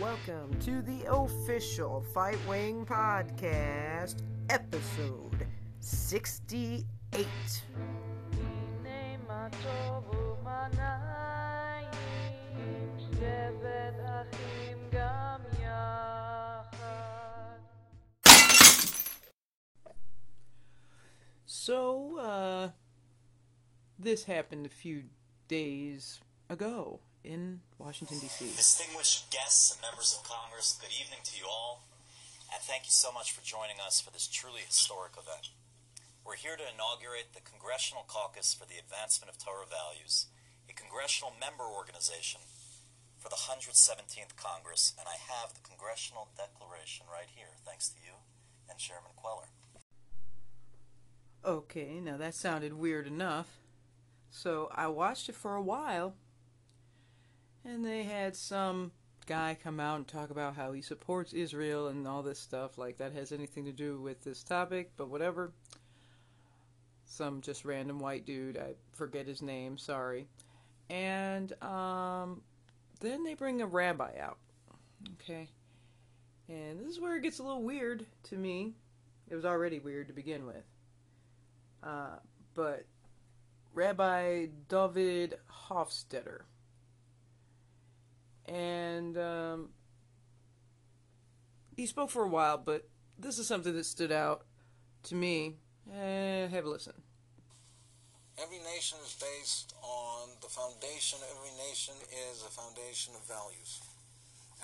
Welcome to the official Fight Wing Podcast, episode 68. So, uh, this happened a few days ago in Washington, D.C. Distinguished guests and members of Congress, good evening to you all, and thank you so much for joining us for this truly historic event. We're here to inaugurate the Congressional Caucus for the Advancement of Torah Values, a congressional member organization for the 117th Congress, and I have the Congressional Declaration right here, thanks to you and Chairman Queller. Okay, now that sounded weird enough. So I watched it for a while, and they had some guy come out and talk about how he supports Israel and all this stuff. Like that has anything to do with this topic, but whatever. Some just random white dude, I forget his name, sorry. And um, then they bring a rabbi out. Okay. And this is where it gets a little weird to me. It was already weird to begin with. Uh, but Rabbi David Hofstedter. And um, he spoke for a while, but this is something that stood out to me. Eh, have a listen. Every nation is based on the foundation. Every nation is a foundation of values.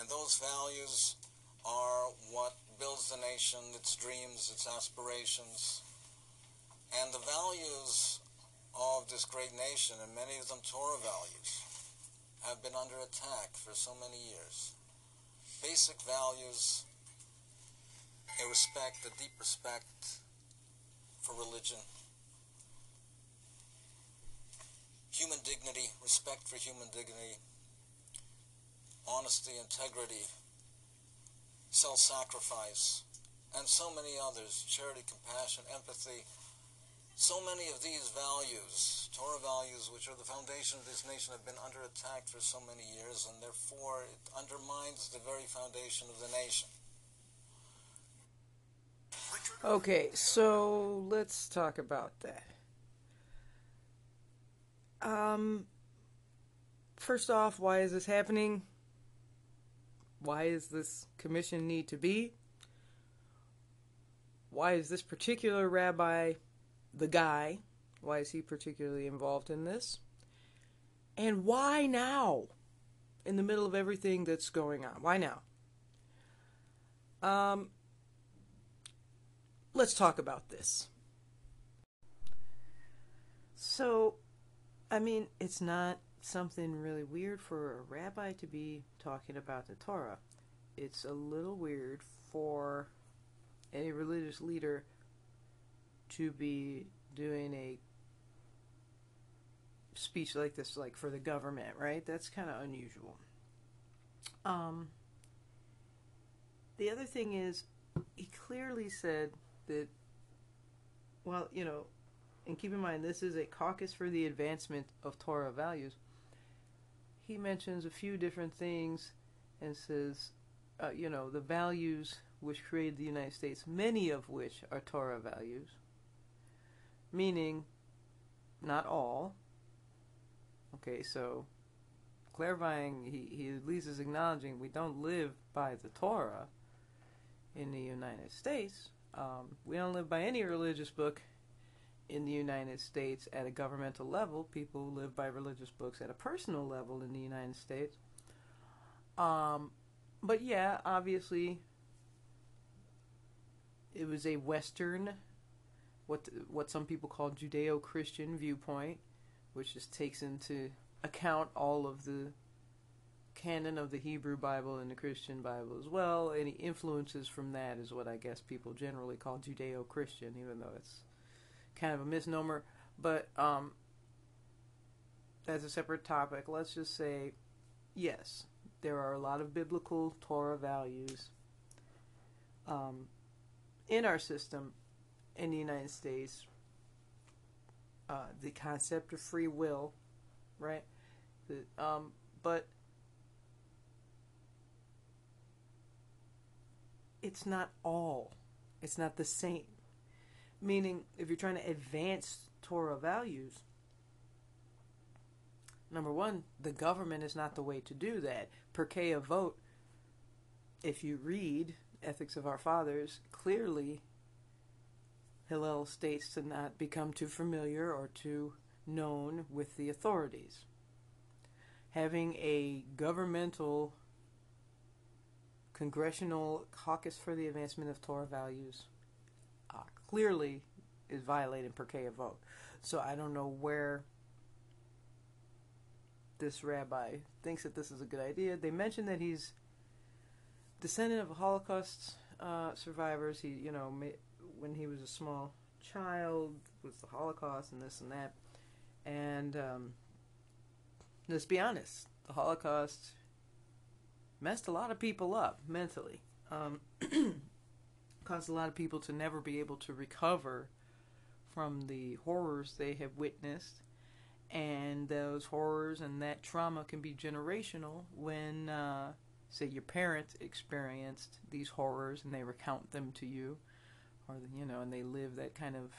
And those values are what builds the nation, its dreams, its aspirations. And the values of this great nation, and many of them Torah values, have been under attack for so many years. Basic values, a respect, a deep respect for religion, human dignity, respect for human dignity, honesty, integrity, self sacrifice, and so many others charity, compassion, empathy. So many of these values, Torah values, which are the foundation of this nation, have been under attack for so many years, and therefore it undermines the very foundation of the nation. Okay, so let's talk about that. Um, first off, why is this happening? Why is this commission need to be? Why is this particular rabbi the guy? Why is he particularly involved in this? And why now? In the middle of everything that's going on. Why now? Um, let's talk about this. So, I mean, it's not something really weird for a rabbi to be talking about the Torah. It's a little weird for any religious leader to be doing a speech like this like for the government, right? That's kind of unusual. Um the other thing is he clearly said that well, you know, and keep in mind this is a caucus for the advancement of Torah values. He mentions a few different things and says, uh, you know, the values which created the United States, many of which are Torah values, meaning not all. Okay, so clarifying, he, he at least is acknowledging we don't live by the Torah in the United States. Um, we don't live by any religious book in the United States at a governmental level. People live by religious books at a personal level in the United States. Um, but yeah, obviously, it was a Western, what what some people call Judeo-Christian viewpoint, which just takes into account all of the canon of the Hebrew Bible and the Christian Bible as well. Any influences from that is what I guess people generally call Judeo-Christian, even though it's kind of a misnomer. But um, that's a separate topic. Let's just say, yes, there are a lot of biblical Torah values um, in our system in the United States. Uh, the concept of free will, right? The, um, but it's not all. It's not the same. Meaning, if you're trying to advance Torah values, number one, the government is not the way to do that. Pirkei Avot, if you read Ethics of Our Fathers, clearly Hillel states to not become too familiar or too known with the authorities. Having a governmental congressional caucus for the advancement of Torah values uh, clearly is violating Pirkei Avot. So I don't know where this rabbi thinks that this is a good idea. They mention that he's descendant of Holocaust uh, survivors. He, you know, ma- when he was a small child was the Holocaust and this and that. And um, let's be honest, the Holocaust messed a lot of people up mentally. Um, caused a lot of people to never be able to recover from the horrors they have witnessed. And those horrors and that trauma can be generational when, uh, say, your parents experienced these horrors and they recount them to you, or you know, and they live that kind of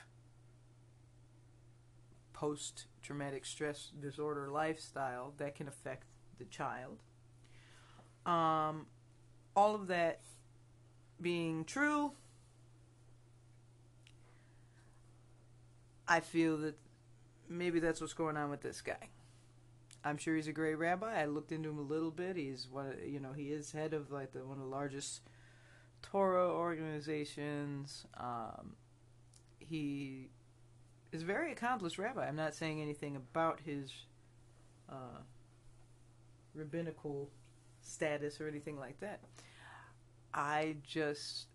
post-traumatic stress disorder lifestyle that can affect the child. Um, all of that being true, I feel that maybe that's what's going on with this guy. I'm sure he's a great rabbi. I looked into him a little bit. He's of, you know, he is head of like the one of the largest Torah organizations. Um, he is a very accomplished rabbi. I'm not saying anything about his uh, rabbinical status or anything like that. I just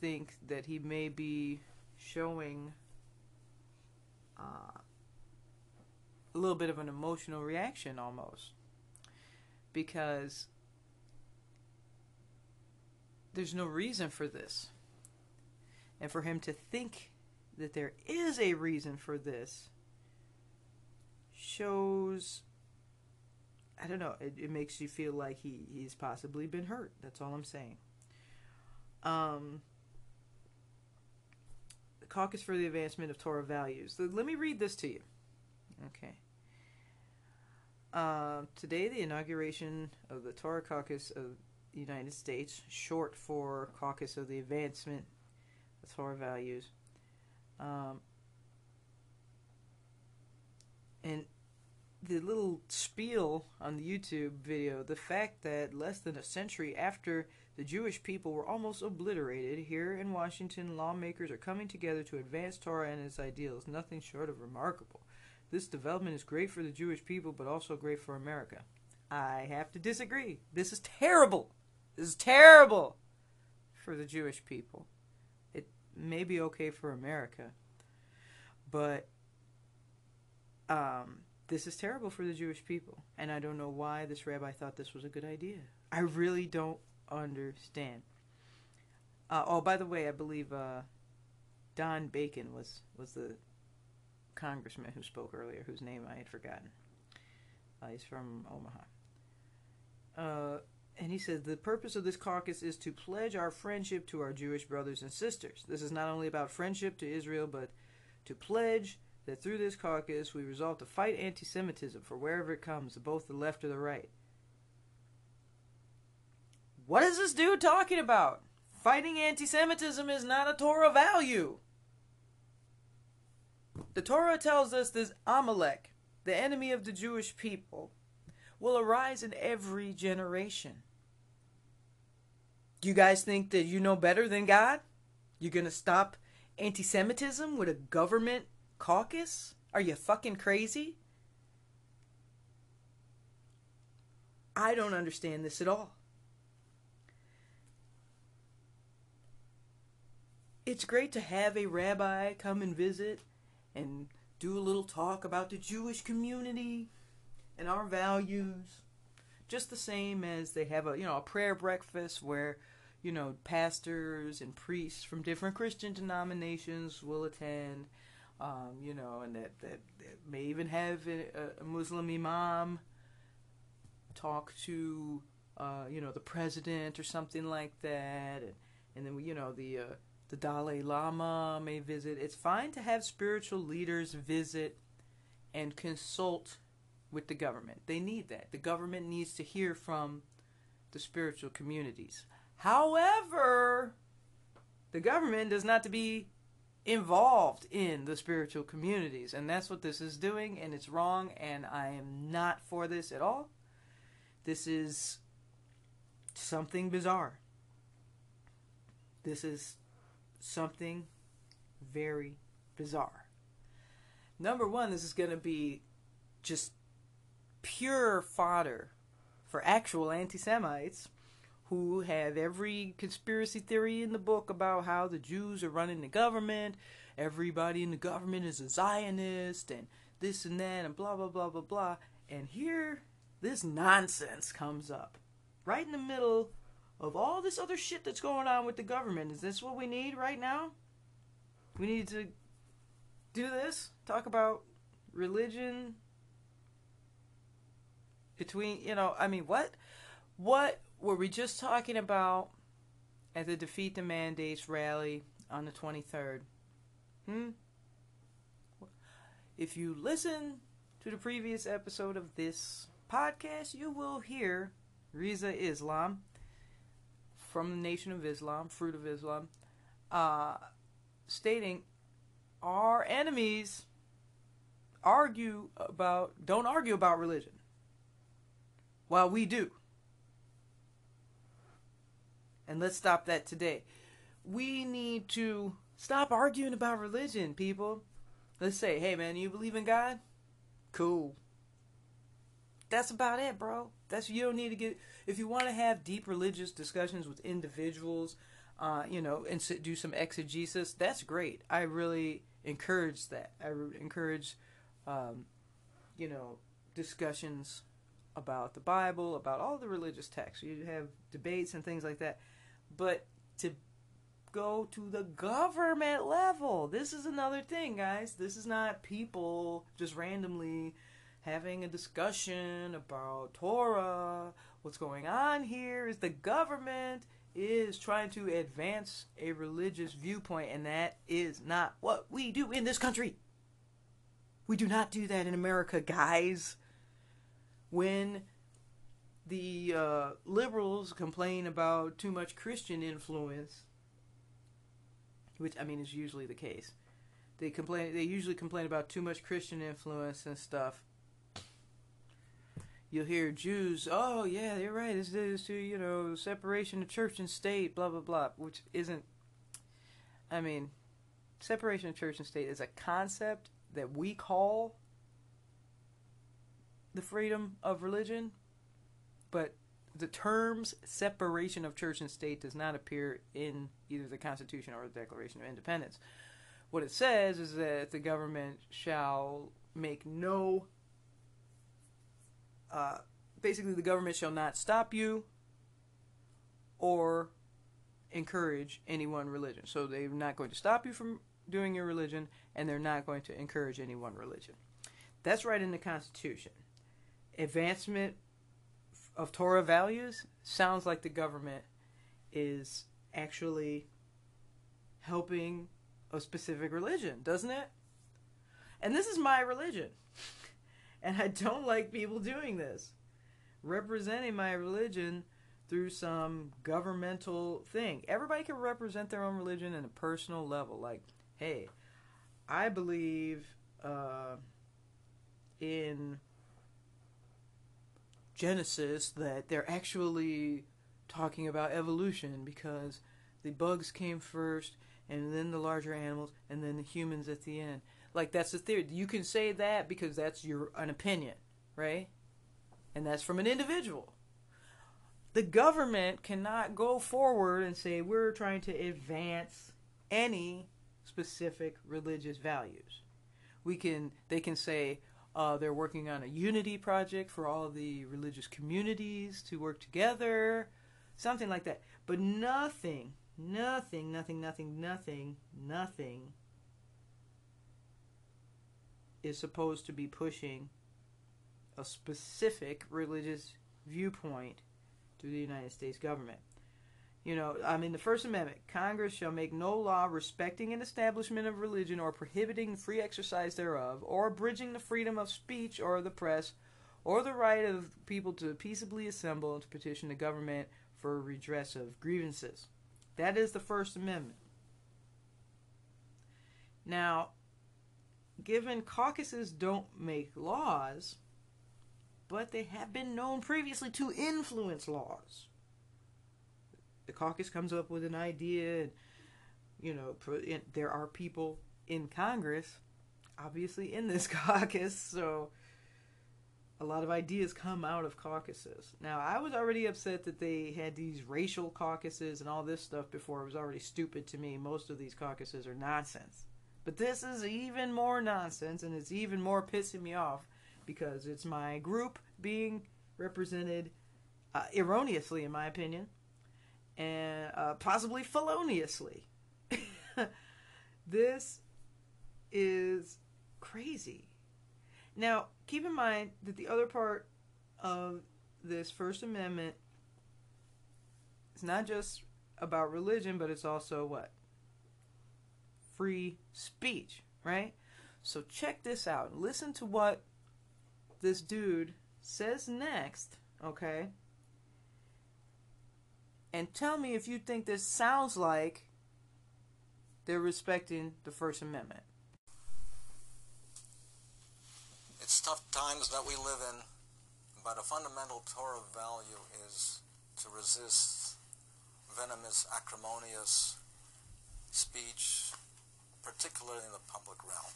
think that he may be showing uh, a little bit of an emotional reaction almost because there's no reason for this. And for him to think that there is a reason for this shows I don't know, it, it makes you feel like he, he's possibly been hurt. That's all I'm saying. Um the Caucus for the Advancement of Torah Values. Let me read this to you. Okay. Uh, today, the inauguration of the Torah Caucus of United States, short for Caucus of the Advancement of Torah Values. Um, and the little spiel on the YouTube video, the fact that less than a century after the Jewish people were almost obliterated, here in Washington, lawmakers are coming together to advance Torah and its ideals, nothing short of remarkable. This development is great for the Jewish people, but also great for America. I have to disagree. This is terrible. This is terrible for the Jewish people. It may be okay for America, but um, this is terrible for the Jewish people. And I don't know why this rabbi thought this was a good idea. I really don't understand. Uh, oh, by the way, I believe uh, Don Bacon was, was the congressman who spoke earlier, whose name I had forgotten. Uh, he's from Omaha. Uh, and he says the purpose of this caucus is to pledge our friendship to our Jewish brothers and sisters. This is not only about friendship to Israel, but to pledge that through this caucus we resolve to fight anti Semitism for wherever it comes, both the left or the right. What is this dude talking about? Fighting anti Semitism is not a Torah value. The Torah tells us this Amalek, the enemy of the Jewish people, will arise in every generation. Do you guys think that you know better than God? You're going to stop anti Semitism with a government caucus? Are you fucking crazy? I don't understand this at all. It's great to have a rabbi come and visit and do a little talk about the Jewish community and our values. Just the same as they have a, you know, a prayer breakfast where, you know, pastors and priests from different Christian denominations will attend um, you know, and that, that, that may even have a, a, Muslim imam talk to, uh, you know, the president or something like that, and and then you know the uh, the Dalai Lama may visit. It's fine to have spiritual leaders visit and consult with the government. They need that. The government needs to hear from the spiritual communities. However, the government does not to be involved in the spiritual communities, and that's what this is doing, and it's wrong, and I am not for this at all. This is something bizarre. This is something very bizarre. Number one, this is going to be just pure fodder for actual anti Semites who have every conspiracy theory in the book about how the Jews are running the government, everybody in the government is a Zionist, and this and that, and blah, blah, blah, blah, blah. And here, this nonsense comes up right in the middle of all this other shit that's going on with the government. Is this what we need right now? We need to do this? Talk about religion between, you know, I mean, what? What were we just talking about at the Defeat the Mandates rally on the 23rd? Hmm? If you listen to the previous episode of this podcast, you will hear Rizza Islam from the Nation of Islam, Fruit of Islam, uh, stating our enemies argue about don't argue about religion while we do and let's stop that today we need to stop arguing about religion people let's say hey man you believe in god cool that's about it bro that's you don't need to get if you want to have deep religious discussions with individuals uh, you know and do some exegesis that's great i really encourage that. I encourage, um, you know, discussions about the Bible, about all the religious texts. You have debates and things like that. But to go to the government level, this is another thing, guys. This is not people just randomly having a discussion about Torah. What's going on here is the government is trying to advance a religious viewpoint, and that is not what we do in this country. We do not do that in America, guys. When the uh, liberals complain about too much Christian influence, which I mean is usually the case, they complain. They usually complain about too much Christian influence and stuff you'll hear Jews, oh yeah, you're right. This is to you know separation of church and state, blah blah blah, which isn't. I mean, separation of church and state is a concept that we call the freedom of religion, but the terms separation of church and state does not appear in either the Constitution or the Declaration of Independence. What it says is that the government shall make no uh, basically the government shall not stop you or encourage any one religion. So they're not going to stop you from doing your religion, and they're not going to encourage any one religion. That's right in the Constitution. Advancement of Torah values sounds like the government is actually helping a specific religion, doesn't it? And this is my religion. And I don't like people doing this. Representing my religion through some governmental thing. Everybody can represent their own religion in a personal level. Like, hey, I believe uh, in Genesis that they're actually talking about evolution because the bugs came first and then the larger animals and then the humans at the end. Like that's the theory. You can say that because that's your an opinion, right? And that's from an individual. The government cannot go forward and say we're trying to advance any specific religious values. We can they can say uh, they're working on a unity project for all the religious communities to work together, something like that. But nothing, nothing, nothing, nothing, nothing, nothing is supposed to be pushing a specific religious viewpoint to the United States government. You know, I mean, the First Amendment Congress shall make no law respecting an establishment of religion or prohibiting free exercise thereof, or abridging the freedom of speech or the press, or the right of people to peaceably assemble and to petition the government for redress of grievances. That is the First Amendment. Now, given caucuses don't make laws, but they have been known previously to influence laws. The caucus comes up with an idea, and you know, there are people in Congress, obviously in this caucus, so a lot of ideas come out of caucuses. Now, I was already upset that they had these racial caucuses and all this stuff before. It was already stupid to me. Most of these caucuses are nonsense. But this is even more nonsense, and it's even more pissing me off because it's my group being represented uh, erroneously, in my opinion, and uh, possibly feloniously. this is crazy. Now, keep in mind that the other part of this First Amendment is not just about religion, but it's also what? Free speech, right? So check this out. Listen to what this dude says next, okay? And tell me if you think this sounds like they're respecting the First Amendment. It's tough times that we live in, but a fundamental Torah value is to resist venomous, acrimonious speech, particularly in the public realm.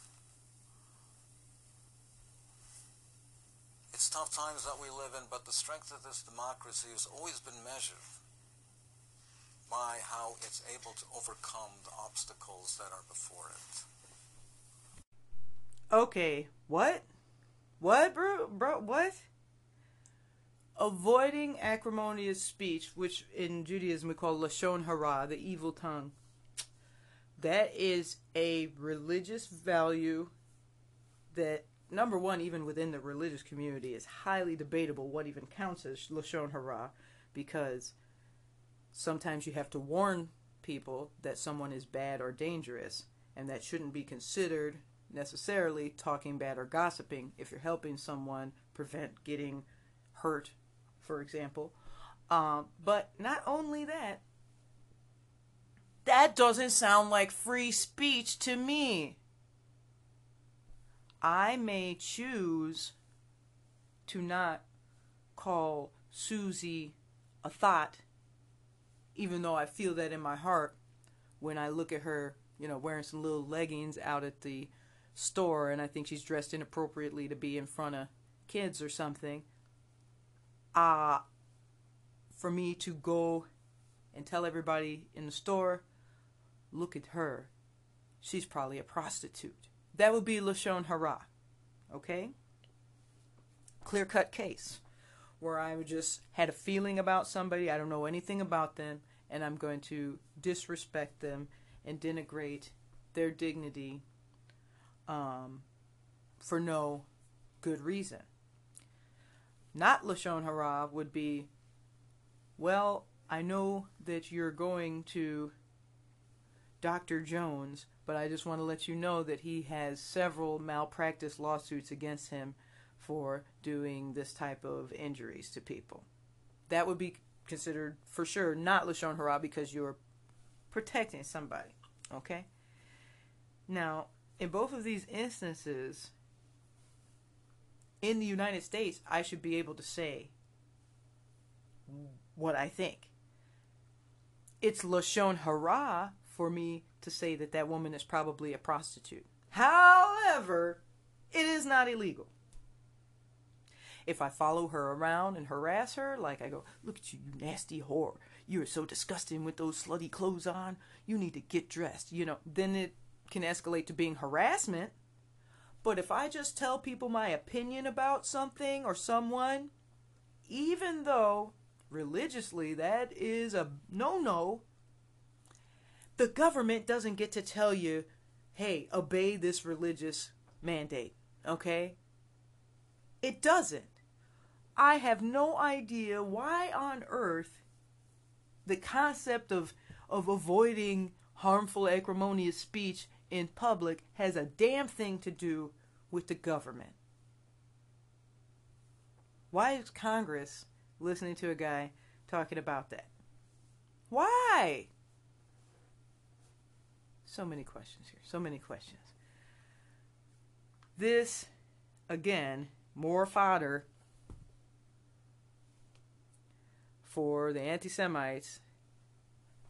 It's tough times that we live in, but the strength of this democracy has always been measured by how it's able to overcome the obstacles that are before it. Okay, what? What, bro? Bro, what? Avoiding acrimonious speech, which in Judaism we call lashon hara, the evil tongue. That is a religious value that number one, even within the religious community, is highly debatable what even counts as lashon hara, because sometimes you have to warn people that someone is bad or dangerous, and that shouldn't be considered necessarily talking bad or gossiping if you're helping someone prevent getting hurt, for example. Um, but not only that, that doesn't sound like free speech to me. I may choose to not call Susie a thought, even though I feel that in my heart when I look at her, you know, wearing some little leggings out at the store and I think she's dressed inappropriately to be in front of kids or something. Uh, for me to go and tell everybody in the store, look at her. She's probably a prostitute. That would be Lashon Hara. Okay? Clear cut case. Where I just had a feeling about somebody, I don't know anything about them, and I'm going to disrespect them and denigrate their dignity um, for no good reason. Not Lashon Hara would be, well, I know that you're going to Dr. Jones but I just want to let you know that he has several malpractice lawsuits against him for doing this type of injuries to people. That would be considered for sure not Lashon Hara because you're protecting somebody. Okay? Now, in both of these instances, in the United States, I should be able to say what I think. It's Lashon Hara for me to say that that woman is probably a prostitute. However, it is not illegal. If I follow her around and harass her, like I go, look at you, you nasty whore. You're so disgusting with those slutty clothes on. You need to get dressed. You know, then it can escalate to being harassment. But if I just tell people my opinion about something or someone, even though religiously that is a no no, the government doesn't get to tell you, hey, obey this religious mandate, okay? It doesn't. I have no idea why on earth the concept of of avoiding harmful acrimonious speech in public has a damn thing to do with the government. Why is Congress listening to a guy talking about that? Why? So many questions here. So many questions. This, again, more fodder for the anti Semites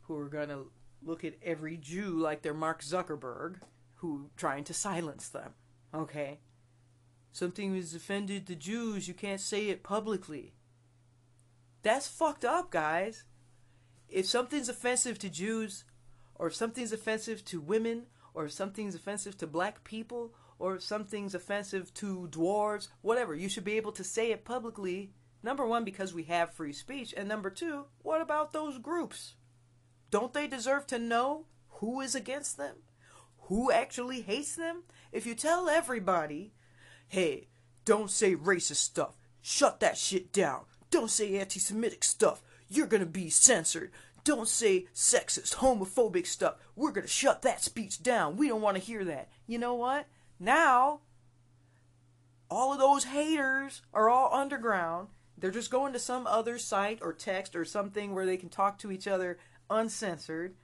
who are going to look at every Jew like they're Mark Zuckerberg, who trying to silence them. Okay? Something has offended the Jews, you can't say it publicly. That's fucked up, guys. If something's offensive to Jews, or if something's offensive to women, or if something's offensive to black people, or if something's offensive to dwarves, whatever, you should be able to say it publicly. Number one, because we have free speech, and number two, what about those groups? Don't they deserve to know who is against them? Who actually hates them? If you tell everybody, hey, don't say racist stuff, shut that shit down, don't say anti Semitic stuff, you're gonna be censored. Don't say sexist, homophobic stuff. We're going to shut that speech down. We don't want to hear that. You know what? Now, all of those haters are all underground. They're just going to some other site or text or something where they can talk to each other uncensored,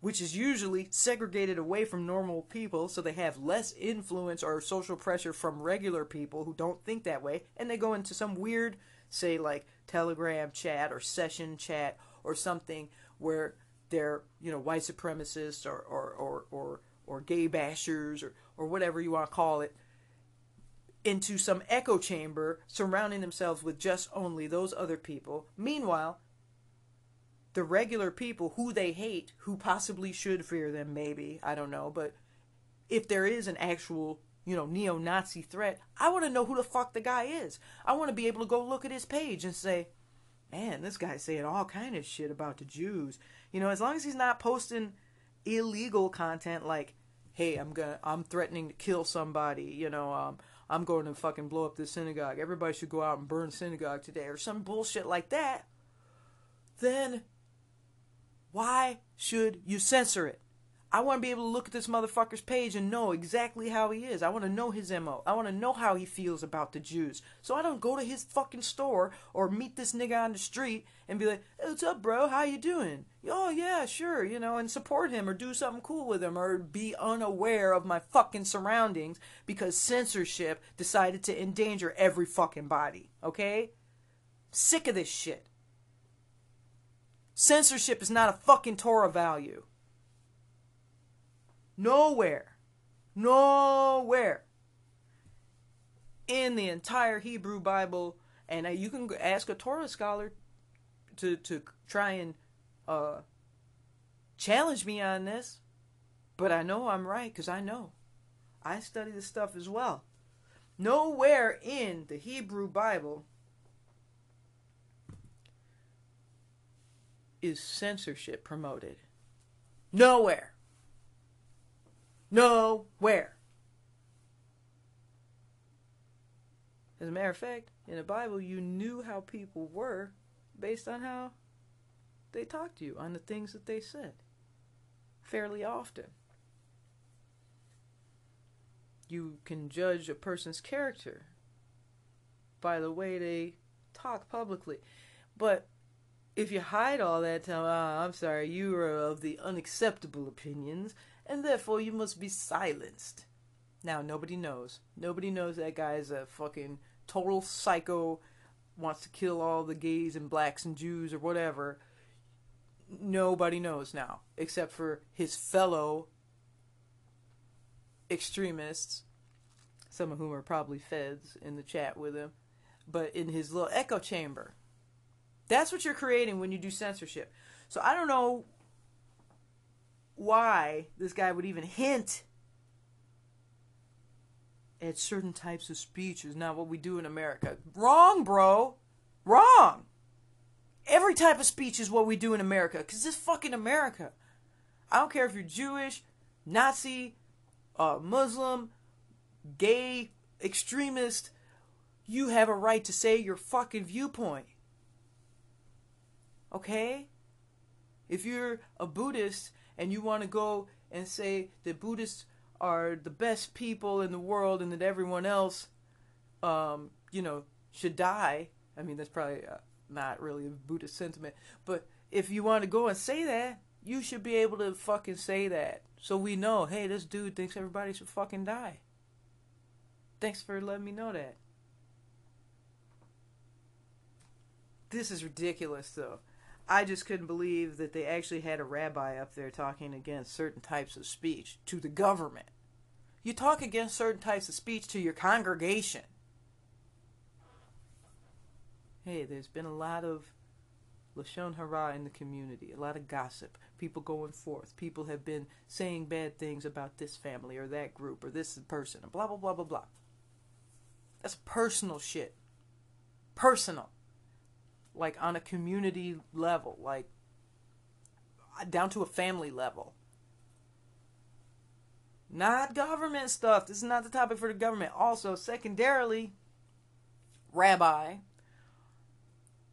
which is usually segregated away from normal people, so they have less influence or social pressure from regular people who don't think that way, and they go into some weird, say, like Telegram chat or session chat or something where they're, you know, white supremacists or, or, or, or, or gay bashers or, or whatever you want to call it into some echo chamber surrounding themselves with just only those other people. Meanwhile, the regular people who they hate, who possibly should fear them, maybe, I don't know, but if there is an actual, you know, neo Nazi threat, I want to know who the fuck the guy is. I want to be able to go look at his page and say, man, this guy's saying all kind of shit about the Jews. You know, as long as he's not posting illegal content like, hey, I'm gonna, I'm threatening to kill somebody, you know, um, I'm going to fucking blow up this synagogue. Everybody should go out and burn synagogue today, or some bullshit like that. Then why should you censor it? I want to be able to look at this motherfucker's page and know exactly how he is. I want to know his MO. I want to know how he feels about the Jews. So I don't go to his fucking store or meet this nigga on the street and be like, hey, what's up, bro? How you doing? Oh, yeah, sure, you know, and support him or do something cool with him or be unaware of my fucking surroundings because censorship decided to endanger every fucking body, okay? Sick of this shit. Censorship is not a fucking Torah value. Nowhere, nowhere in the entire Hebrew Bible, and you can ask a Torah scholar to to try and uh, challenge me on this, but I know I'm right because I know. I study this stuff as well. Nowhere in the Hebrew Bible is censorship promoted. Nowhere. Nowhere. As a matter of fact, in the Bible, you knew how people were based on how they talked to you, on the things that they said, fairly often. You can judge a person's character by the way they talk publicly. But if you hide all that, time, oh, ah, I'm sorry, you are of the unacceptable opinions, and therefore you must be silenced. Now, nobody knows. Nobody knows that guy is a fucking total psycho, wants to kill all the gays and blacks and Jews or whatever. Nobody knows now, except for his fellow extremists, some of whom are probably feds in the chat with him, but in his little echo chamber. That's what you're creating when you do censorship. So I don't know why this guy would even hint at certain types of speech is not what we do in America. Wrong, bro. Wrong. Every type of speech is what we do in America because this fucking America. I don't care if you're Jewish, Nazi, uh, Muslim, gay, extremist. You have a right to say your fucking viewpoint. Okay? If you're a Buddhist and you want to go and say that Buddhists are the best people in the world and that everyone else, um, you know, should die, I mean, that's probably uh, not really a Buddhist sentiment, but if you want to go and say that, you should be able to fucking say that. So we know, hey, this dude thinks everybody should fucking die. Thanks for letting me know that. This is ridiculous, though. I just couldn't believe that they actually had a rabbi up there talking against certain types of speech to the government. You talk against certain types of speech to your congregation. Hey, there's been a lot of Lashon Hara in the community, a lot of gossip, people going forth. People have been saying bad things about this family or that group or this person, and blah, blah, blah, blah, blah. That's personal shit. Personal. Like on a community level, like down to a family level. Not government stuff. This is not the topic for the government. Also, secondarily, Rabbi,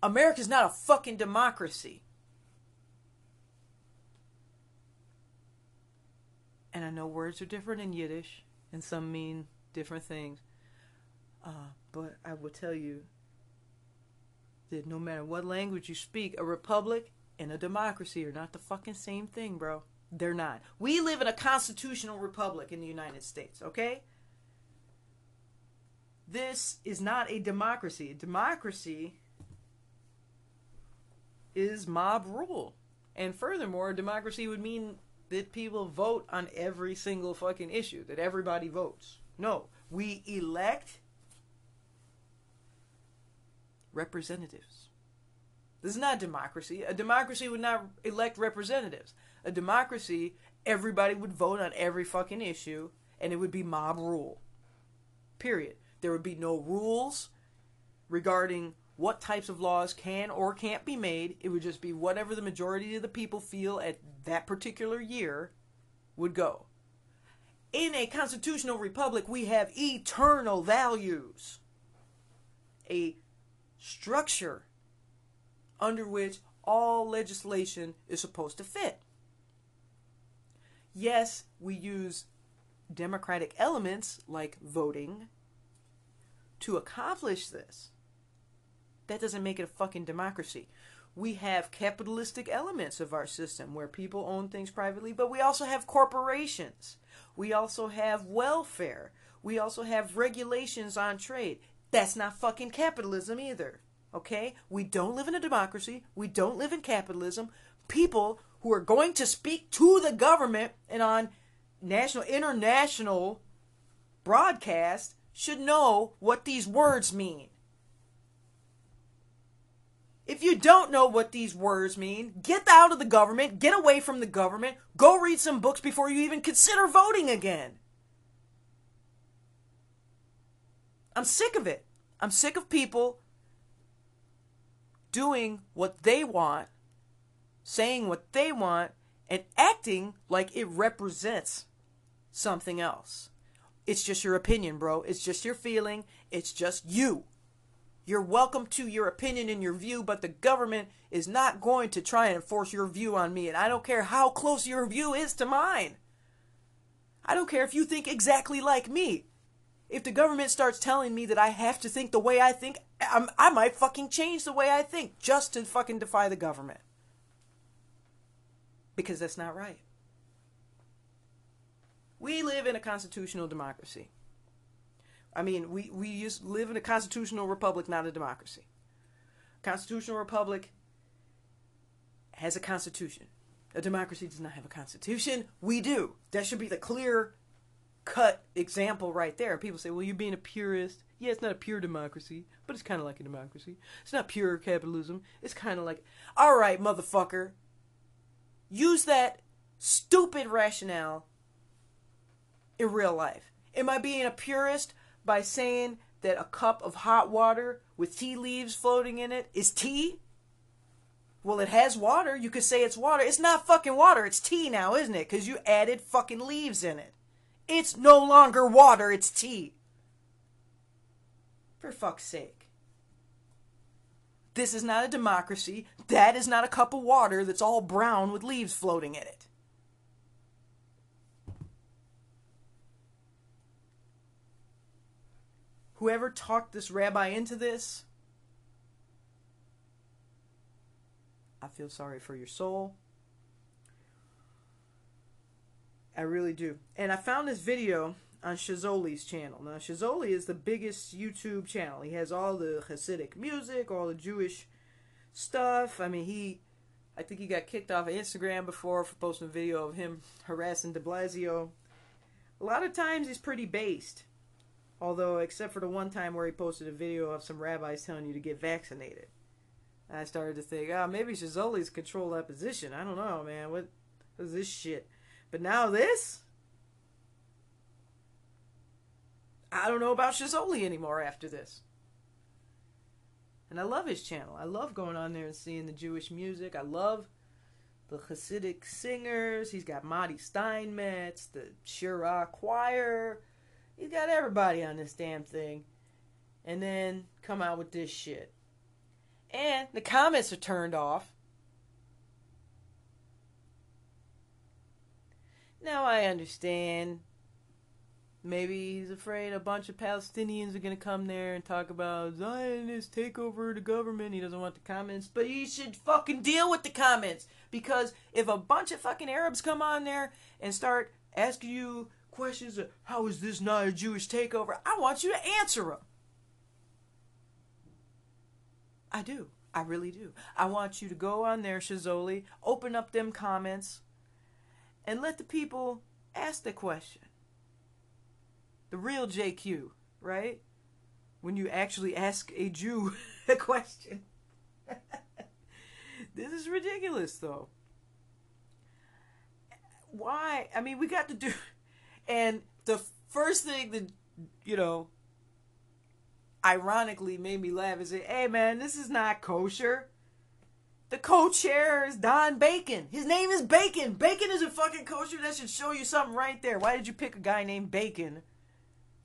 America's not a fucking democracy. And I know words are different in Yiddish, and some mean different things. Uh, but I will tell you that no matter what language you speak, a republic and a democracy are not the fucking same thing, bro. They're not. We live in a constitutional republic in the United States, okay? This is not a democracy. A democracy is mob rule. And furthermore, democracy would mean that people vote on every single fucking issue, that everybody votes. No, we elect representatives. This is not democracy. A democracy would not elect representatives. A democracy, everybody would vote on every fucking issue, and it would be mob rule. Period. There would be no rules regarding what types of laws can or can't be made. It would just be whatever the majority of the people feel at that particular year would go. In a constitutional republic, we have eternal values, a structure under which all legislation is supposed to fit. Yes, we use democratic elements like voting to accomplish this that doesn't make it a fucking democracy. We have capitalistic elements of our system where people own things privately, but we also have corporations. We also have welfare. We also have regulations on trade. That's not fucking capitalism either. Okay? We don't live in a democracy. We don't live in capitalism. People who are going to speak to the government and on national, international broadcast should know what these words mean. If you don't know what these words mean, get out of the government, get away from the government, go read some books before you even consider voting again. I'm sick of it. I'm sick of people doing what they want, saying what they want, and acting like it represents something else. It's just your opinion, bro. It's just your feeling. It's just you. You're welcome to your opinion and your view, but the government is not going to try and enforce your view on me. And I don't care how close your view is to mine. I don't care if you think exactly like me. If the government starts telling me that I have to think the way I think, I'm, I might fucking change the way I think just to fucking defy the government. Because that's not right. We live in a constitutional democracy. I mean, we, we just live in a constitutional republic, not a democracy. Constitutional republic has a constitution. A democracy does not have a constitution. We do. That should be the clear cut example right there. People say, well, you're being a purist. Yeah, it's not a pure democracy, but it's kind of like a democracy. It's not pure capitalism. It's kind of like, all right, motherfucker. Use that stupid rationale in real life. Am I being a purist? by saying that a cup of hot water with tea leaves floating in it is tea? Well, it has water. You could say it's water. It's not fucking water. It's tea now, isn't it? Because you added fucking leaves in it. It's no longer water. It's tea. For fuck's sake. This is not a democracy. That is not a cup of water that's all brown with leaves floating in it. Whoever talked this rabbi into this, I feel sorry for your soul. I really do. And I found this video on Shazoli's channel. Now, Shazoli is the biggest YouTube channel. He has all the Hasidic music, all the Jewish stuff. I mean, he, I think he got kicked off of Instagram before for posting a video of him harassing de Blasio. A lot of times he's pretty based. Although, except for the one time where he posted a video of some rabbis telling you to get vaccinated. I started to think, oh, maybe Shazoli's controlled that position. I don't know, man. What is this shit? But now this? I don't know about Shazoli anymore after this. And I love his channel. I love going on there and seeing the Jewish music. I love the Hasidic singers. He's got Motty Steinmetz, the Shira Choir. He's got everybody on this damn thing. And then come out with this shit. And the comments are turned off. Now I understand. Maybe he's afraid a bunch of Palestinians are going to come there and talk about Zionist takeover of the government. He doesn't want the comments, but he should fucking deal with the comments. Because if a bunch of fucking Arabs come on there and start asking you questions of how is this not a Jewish takeover, I want you to answer them. I do. I really do. I want you to go on there, Shazoli, open up them comments, and let the people ask the question. The real JQ, right? When you actually ask a Jew a question. this is ridiculous, though. Why? I mean, we got to do. And the first thing that, you know, ironically made me laugh is hey man, this is not kosher. The co-chair is Don Bacon. His name is Bacon. Bacon is a fucking kosher. That should show you something right there. Why did you pick a guy named Bacon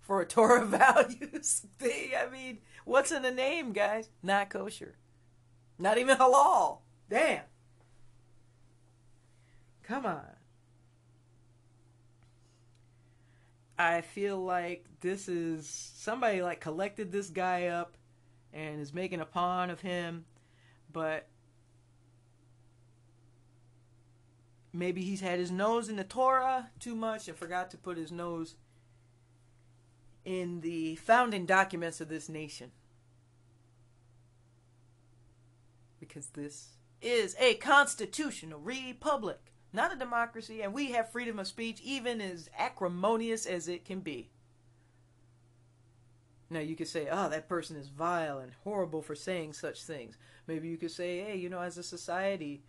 for a Torah values thing? I mean, what's in the name, guys? Not kosher. Not even halal. Damn. Come on. I feel like this is somebody like collected this guy up and is making a pawn of him, but maybe he's had his nose in the Torah too much and forgot to put his nose in the founding documents of this nation. Because this is a constitutional republic not a democracy, and we have freedom of speech, even as acrimonious as it can be. Now, you could say, oh, that person is vile and horrible for saying such things. Maybe you could say, hey, you know, as a society,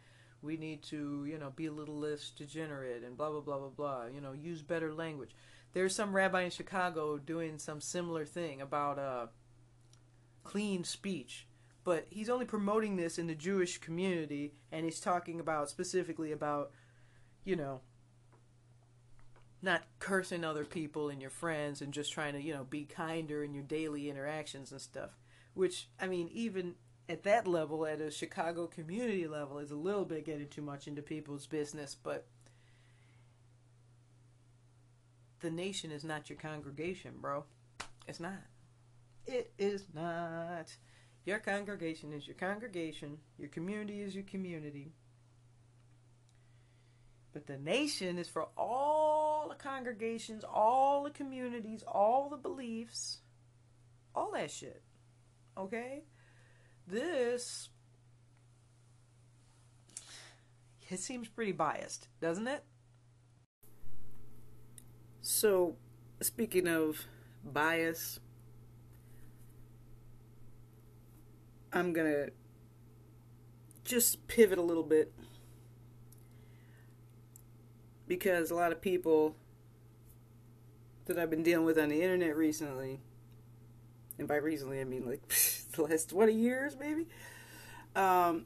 we need to, you know, be a little less degenerate and blah, blah, blah, blah, blah. You know, use better language. There's some rabbi in Chicago doing some similar thing about uh, clean speech. But he's only promoting this in the Jewish community, and he's talking about specifically about you know, not cursing other people and your friends and just trying to, you know, be kinder in your daily interactions and stuff. Which, I mean, even at that level, at a Chicago community level, is a little bit getting too much into people's business, but the nation is not your congregation, bro. It's not. It is not. Your congregation is your congregation. Your community is your community. But the nation is for all the congregations, all the communities, all the beliefs, all that shit. Okay? This it seems pretty biased, doesn't it? So, speaking of bias, I'm going to just pivot a little bit because a lot of people that I've been dealing with on the internet recently, and by recently I mean like the last 20 years maybe, um,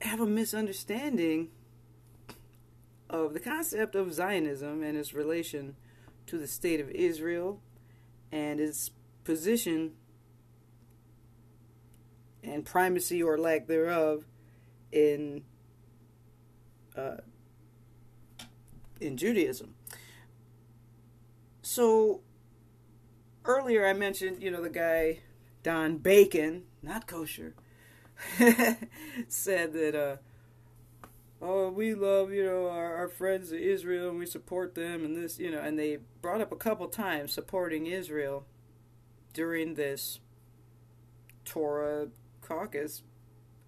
have a misunderstanding of the concept of Zionism and its relation to the state of Israel and its position and primacy or lack thereof in uh, in Judaism. So earlier I mentioned, you know, the guy Don Bacon, not kosher, said that uh oh we love you know our, our friends in Israel and we support them and this you know and they brought up a couple times supporting Israel during this Torah caucus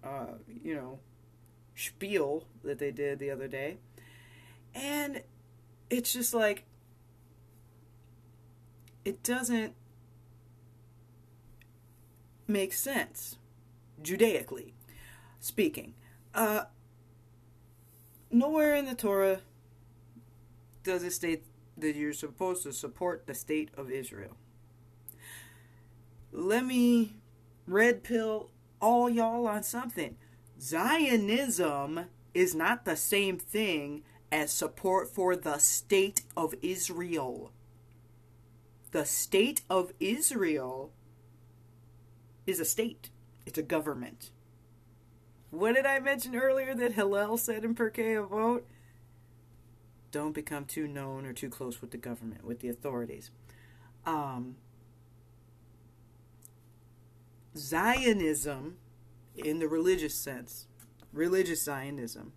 uh you know spiel that they did the other day. And it's just like it doesn't make sense judaically speaking. Uh nowhere in the torah does it state that you're supposed to support the state of israel. Let me red pill all y'all on something. Zionism is not the same thing as support for the state of israel. The state of Israel is a state. It's a government. What did I mention earlier that Hillel said in Pirkei Avot? Don't become too known or too close with the government, with the authorities. Um, Zionism, in the religious sense, religious Zionism,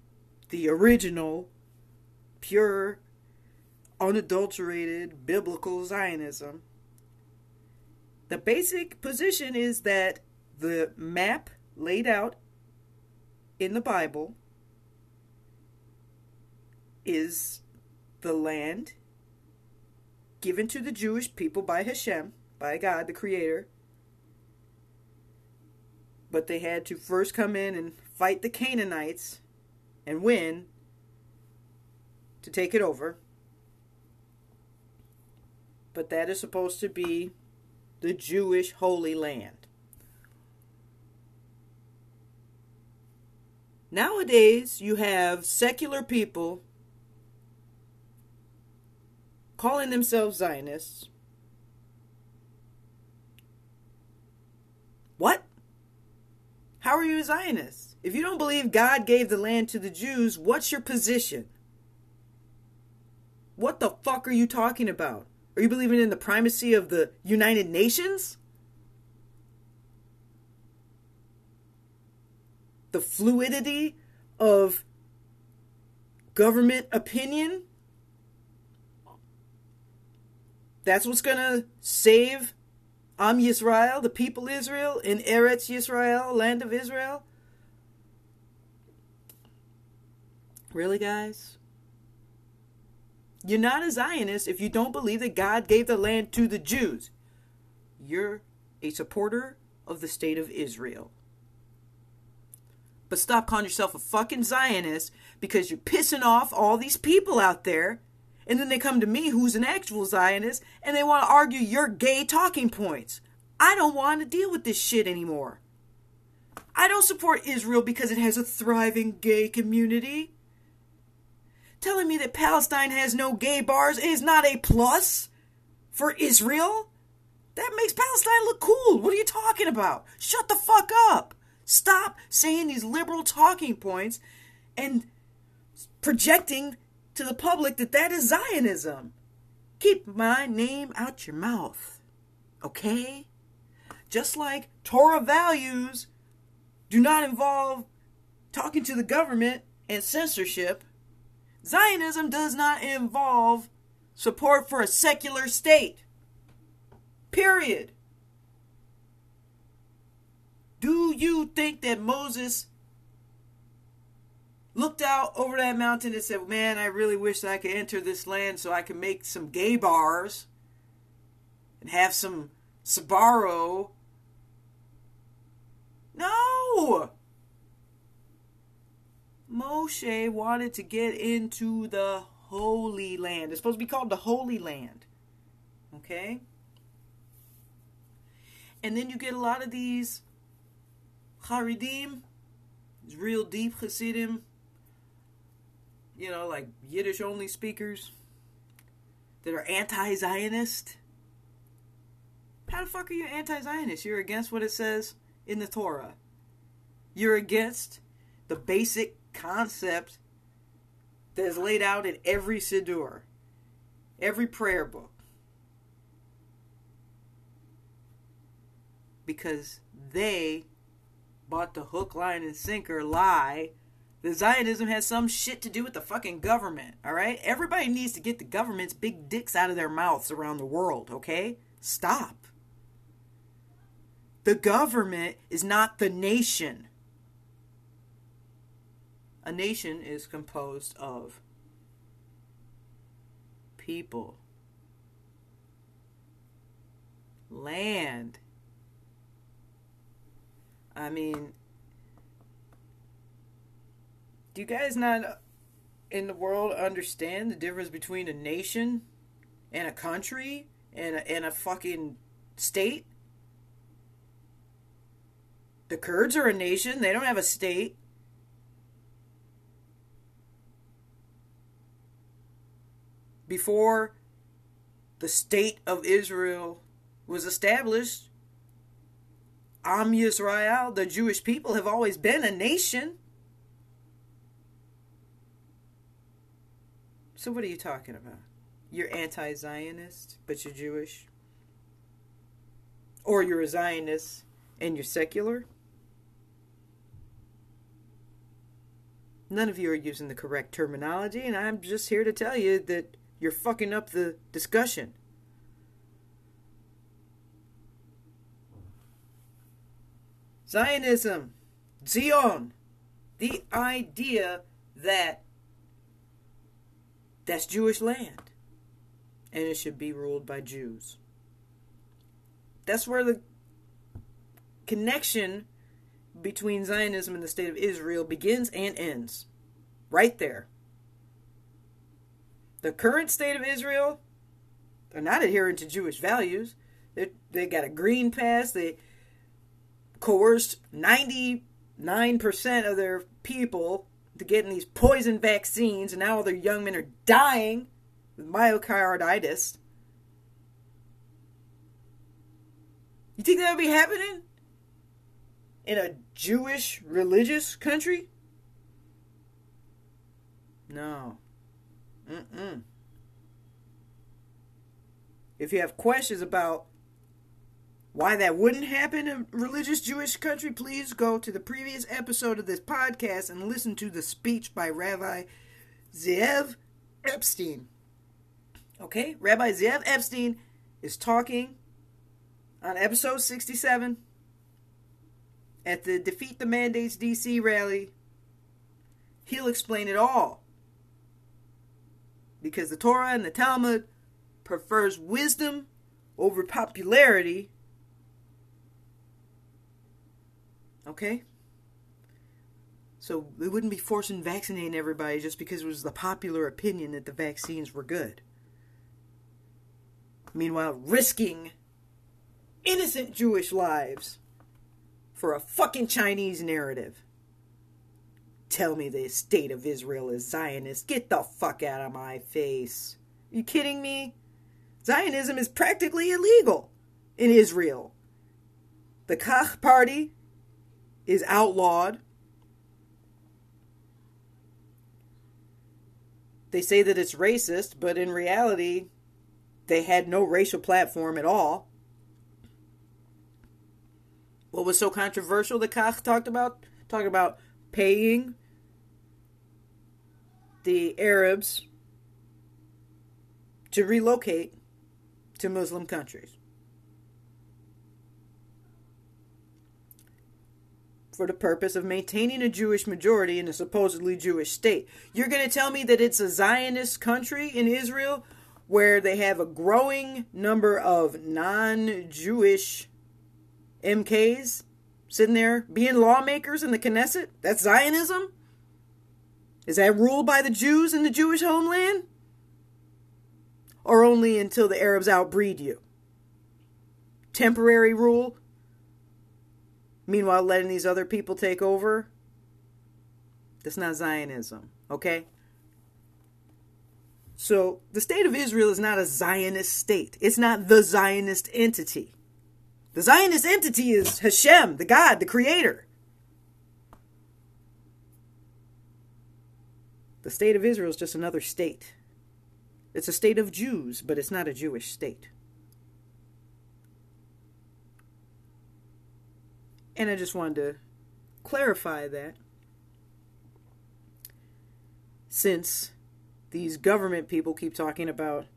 the original, pure unadulterated biblical Zionism. The basic position is that the map laid out in the Bible is the land given to the Jewish people by Hashem, by God, the Creator. But they had to first come in and fight the Canaanites and win to take it over but that is supposed to be the Jewish Holy Land. Nowadays, you have secular people calling themselves Zionists. What? How are you a Zionist? If you don't believe God gave the land to the Jews, what's your position? What the fuck are you talking about? Are you believing in the primacy of the United Nations? The fluidity of government opinion? That's what's going to save Am Yisrael, the people Israel, in Eretz Yisrael, land of Israel? Really, guys? You're not a Zionist if you don't believe that God gave the land to the Jews. You're a supporter of the state of Israel. But stop calling yourself a fucking Zionist because you're pissing off all these people out there. And then they come to me, who's an actual Zionist, and they want to argue your gay talking points. I don't want to deal with this shit anymore. I don't support Israel because it has a thriving gay community telling me that Palestine has no gay bars is not a plus for Israel? That makes Palestine look cool. What are you talking about? Shut the fuck up. Stop saying these liberal talking points and projecting to the public that that is Zionism. Keep my name out your mouth. Okay? Just like Torah values do not involve talking to the government and censorship, Zionism does not involve support for a secular state. Period. Do you think that Moses looked out over that mountain and said, Man, I really wish I could enter this land so I could make some gay bars and have some Sbarro? No! Moshe wanted to get into the Holy Land. It's supposed to be called the Holy Land. Okay? And then you get a lot of these Haredim, these real deep Hasidim, you know, like Yiddish only speakers that are anti Zionist. How the fuck are you anti Zionist? You're against what it says in the Torah. you're against the basic concept that is laid out in every Siddur, every prayer book. Because they bought the hook, line, and sinker lie that Zionism has some shit to do with the fucking government, alright? Everybody needs to get the government's big dicks out of their mouths around the world, okay? Stop. The government is not the nation. A nation is composed of people, land. I mean, do you guys not in the world understand the difference between a nation and a country and a, and a fucking state? The Kurds are a nation, they don't have a state. Before the state of Israel was established, Am Yisrael, the Jewish people, have always been a nation. So, what are you talking about? You're anti Zionist, but you're Jewish? Or you're a Zionist and you're secular? None of you are using the correct terminology, and I'm just here to tell you that you're fucking up the discussion. Zionism, Zion, the idea that that's Jewish land and it should be ruled by Jews. That's where the connection between Zionism and the state of Israel begins and ends. Right there. The current state of Israel, they're not adhering to Jewish values. They they got a green pass. They coerced 99% of their people to getting these poison vaccines, and now all their young men are dying with myocarditis. You think that would be happening? in a Jewish religious country? No. Mm-mm. If you have questions about why that wouldn't happen in a religious Jewish country, please go to the previous episode of this podcast and listen to the speech by Rabbi Zev Epstein. Okay? Rabbi Zev Epstein is talking on episode 67 at the Defeat the Mandates DC rally, he'll explain it all. Because the Torah and the Talmud prefers wisdom over popularity. Okay? So we wouldn't be forcing vaccinating everybody just because it was the popular opinion that the vaccines were good. Meanwhile, risking innocent Jewish lives for a fucking Chinese narrative. Tell me the state of Israel is Zionist. Get the fuck out of my face. You kidding me? Zionism is practically illegal in Israel. The Kach party is outlawed. They say that it's racist, but in reality, they had no racial platform at all. What was so controversial that Kach talked about? Talking about paying the Arabs to relocate to Muslim countries. For the purpose of maintaining a Jewish majority in a supposedly Jewish state. You're going to tell me that it's a Zionist country in Israel where they have a growing number of non Jewish MKs sitting there being lawmakers in the Knesset? That's Zionism? Is that ruled by the Jews in the Jewish homeland? Or only until the Arabs outbreed you? Temporary rule? Meanwhile, letting these other people take over? That's not Zionism, okay? So, the state of Israel is not a Zionist state. It's not the Zionist entity. The Zionist entity is Hashem, the God, the creator. The state of Israel is just another state. It's a state of Jews, but it's not a Jewish state. And I just wanted to clarify that since these government people keep talking about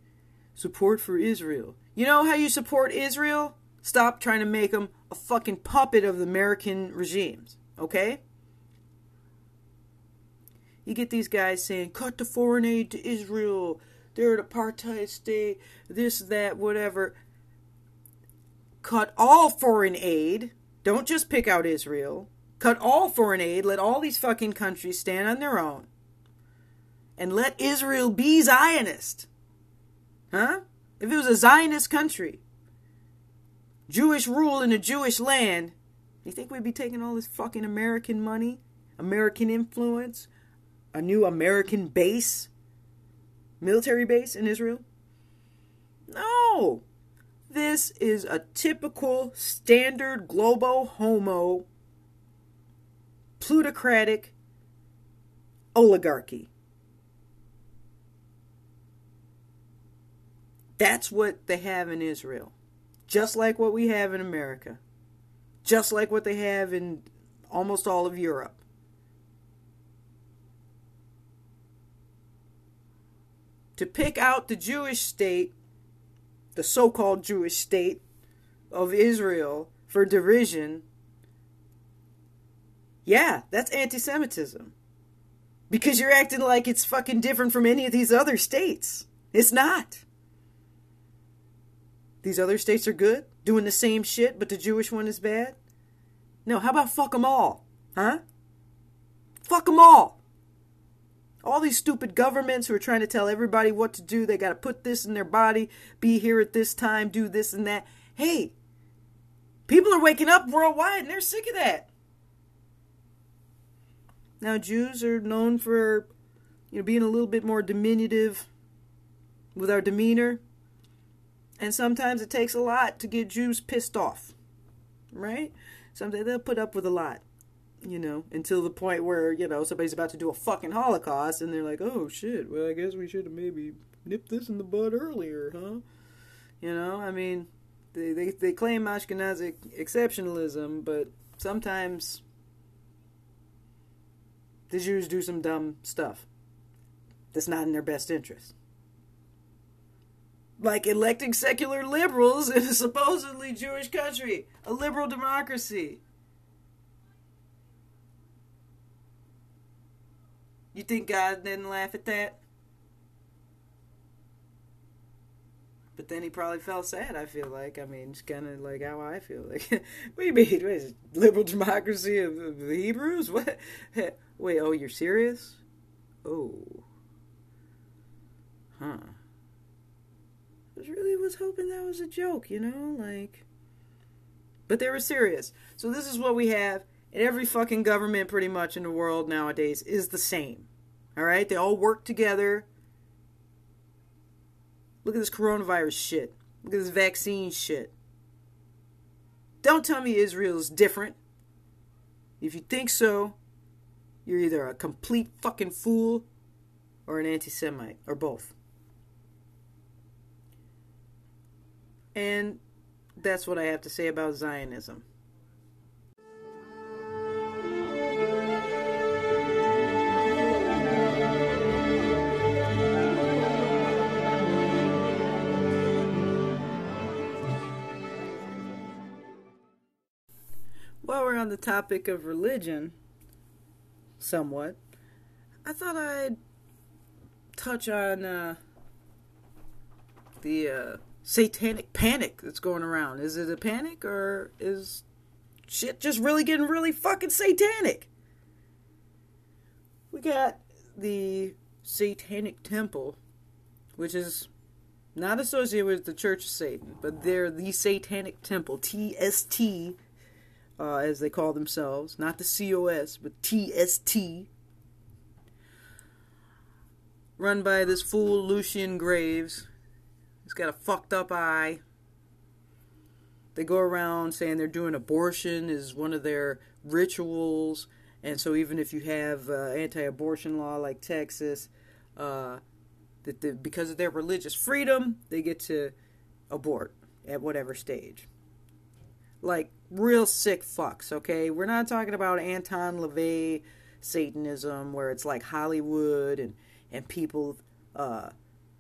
support for Israel. You know how you support Israel? Stop trying to make them a fucking puppet of the American regimes, okay? You get these guys saying, cut the foreign aid to Israel. They're an apartheid state. This, that, whatever. Cut all foreign aid. Don't just pick out Israel. Cut all foreign aid. Let all these fucking countries stand on their own. And let Israel be Zionist. Huh? If it was a Zionist country, Jewish rule in a Jewish land, you think we'd be taking all this fucking American money, American influence, a new American base, military base in Israel? No. This is a typical standard globo homo plutocratic oligarchy. That's what they have in Israel. Just like what we have in America. Just like what they have in almost all of Europe. To pick out the Jewish state, the so called Jewish state of Israel for derision, yeah, that's anti Semitism. Because you're acting like it's fucking different from any of these other states. It's not. These other states are good, doing the same shit, but the Jewish one is bad? No, how about fuck them all? Huh? Fuck them all. All these stupid governments who are trying to tell everybody what to do, they got to put this in their body, be here at this time, do this and that. Hey, people are waking up worldwide and they're sick of that. Now, Jews are known for, you know, being a little bit more diminutive with our demeanor. And sometimes it takes a lot to get Jews pissed off, right? Sometimes they'll put up with a lot, you know, until the point where, you know, somebody's about to do a fucking Holocaust and they're like, oh shit, well, I guess we should have maybe nipped this in the bud earlier, huh? You know, I mean, they, they, they claim Ashkenazi exceptionalism, but sometimes the Jews do some dumb stuff that's not in their best interest like electing secular liberals in a supposedly Jewish country, a liberal democracy. You think God didn't laugh at that? But then he probably felt sad, I feel like. I mean, it's kind of like how I feel. Like, what do you mean? What is it, liberal democracy of, the Hebrews? What? Wait, oh, you're serious? Oh. Huh I really was hoping that was a joke, you know, like. But they were serious. So this is what we have. And every fucking government, pretty much in the world nowadays, is the same. All right, they all work together. Look at this coronavirus shit. Look at this vaccine shit. Don't tell me Israel is different. If you think so, you're either a complete fucking fool or an anti Semite, or both. And that's what I have to say about Zionism. On the topic of religion, somewhat, I thought I'd touch on uh, the uh, satanic panic that's going around. Is it a panic or is shit just really getting really fucking satanic? We got the Satanic Temple, which is not associated with the Church of Satan, but they're the Satanic Temple, TST, uh, as they call themselves, not the COS, but TST. Run by this fool Lucien Greaves, He's got a fucked up eye. They go around saying they're doing abortion is one of their rituals And so even if you have uh, anti-abortion law like Texas, uh, that the, because of their religious freedom, they get to abort at whatever stage. Like real sick fucks, okay? We're not talking about Anton LaVey Satanism where it's like Hollywood and and people uh,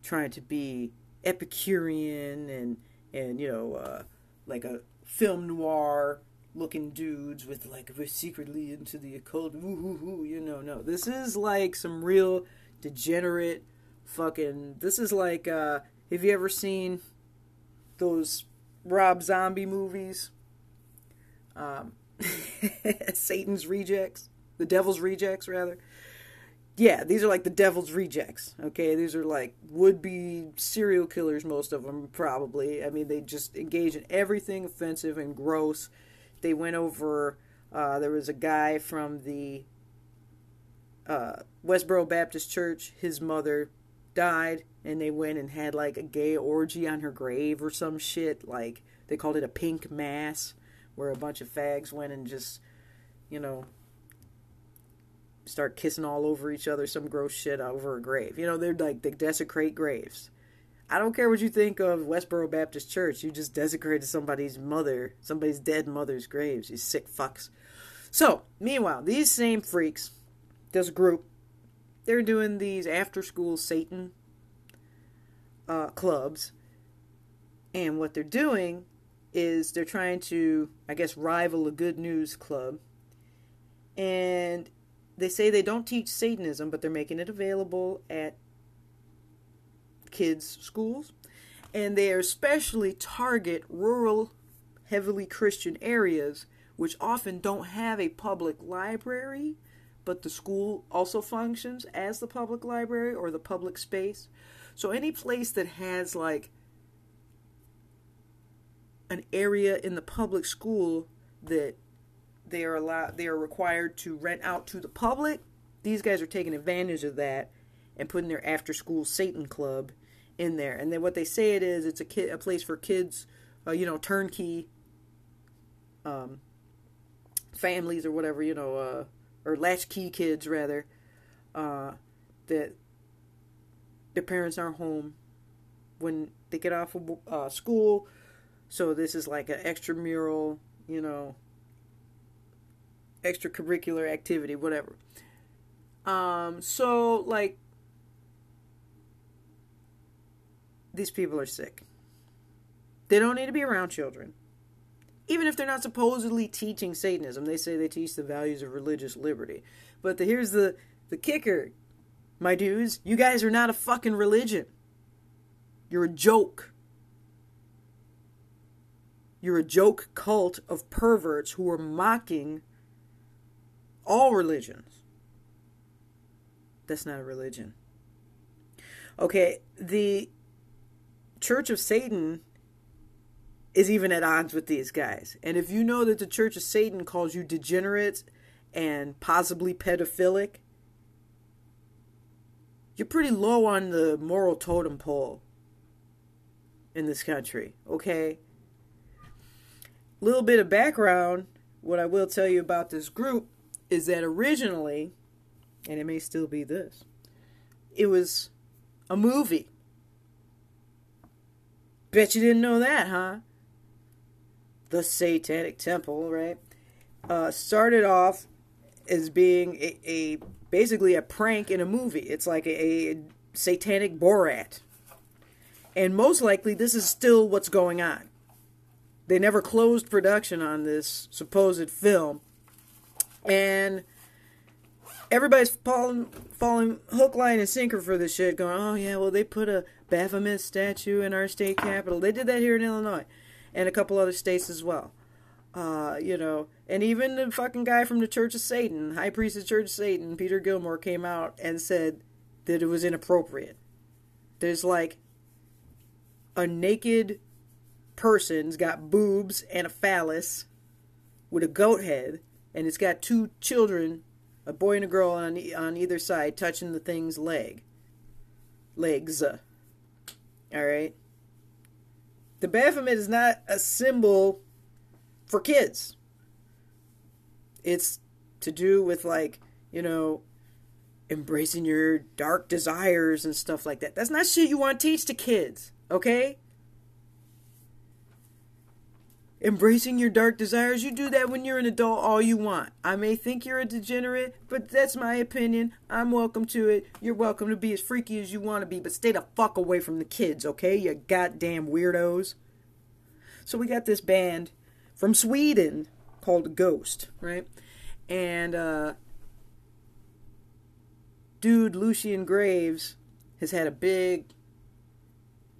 trying to be Epicurean and and you know uh, like a film noir looking dudes with like we're secretly into the occult. Woo. You know, no. This is like some real degenerate fucking. This is like. uh Have you ever seen those Rob Zombie movies? Um, Satan's Rejects, the Devil's Rejects, rather. Yeah, these are like the Devil's Rejects. Okay, these are like would-be serial killers. Most of them, probably. I mean, they just engage in everything offensive and gross they went over. Uh, there was a guy from the uh, Westboro Baptist Church. His mother died, and they went and had like a gay orgy on her grave or some shit. Like they called it a pink mass, where a bunch of fags went and just, you know, start kissing all over each other, some gross shit over a grave. You know, they're like they desecrate graves. I don't care what you think of Westboro Baptist Church. You just desecrated somebody's mother, somebody's dead mother's graves. You sick fucks. So, meanwhile, these same freaks, this group, they're doing these after school Satan uh, clubs. And what they're doing is they're trying to, I guess, rival a good news club. And they say they don't teach Satanism, but they're making it available at kids' schools, and they especially target rural, heavily Christian areas, which often don't have a public library, but the school also functions as the public library or the public space. So any place that has like an area in the public school that they are allowed they are required to rent out to the public, these guys are taking advantage of that and putting their after school Satan club in there. And then what they say it is, it's a kid, a place for kids, uh, you know, turnkey um, families or whatever, you know, uh, or latchkey kids rather, uh, that their parents aren't home when they get off of uh, school. So this is like an extramural, you know, extracurricular activity, whatever. Um, so like these people are sick. They don't need to be around children. Even if they're not supposedly teaching Satanism, they say they teach the values of religious liberty. But the, here's the, the kicker, my dudes. You guys are not a fucking religion. You're a joke. You're a joke cult of perverts who are mocking all religions. That's not a religion. Okay, the Church of Satan is even at odds with these guys. And if you know that the Church of Satan calls you degenerate and possibly pedophilic, you're pretty low on the moral totem pole in this country, okay? Little bit of background, what I will tell you about this group is that originally, and it may still be this, it was a movie Bet you didn't know that, huh? The Satanic Temple, right? Uh, started off as being a, a, basically a prank in a movie. It's like a, a satanic Borat. And most likely, this is still what's going on. They never closed production on this supposed film. And everybody's falling, falling hook, line, and sinker for this shit, going, oh, yeah, well, they put a Baphomet statue in our state capitol. They did that here in Illinois and a couple other states as well. Uh, you know, and even the fucking guy from the Church of Satan, High Priest of Church of Satan, Peter Gilmore, came out and said that it was inappropriate. There's like a naked person's got boobs and a phallus with a goat head, and it's got two children, a boy and a girl on on either side, touching the thing's leg, legs. All right. The Baphomet is not a symbol for kids. It's to do with like, you know, embracing your dark desires and stuff like that. That's not shit you want to teach to kids, okay? Embracing your dark desires, you do that when you're an adult all you want. I may think you're a degenerate, but that's my opinion. I'm welcome to it. You're welcome to be as freaky as you want to be, but stay the fuck away from the kids, okay? You goddamn weirdos. So we got this band from Sweden called Ghost, right? And uh dude Lucien Greaves has had a big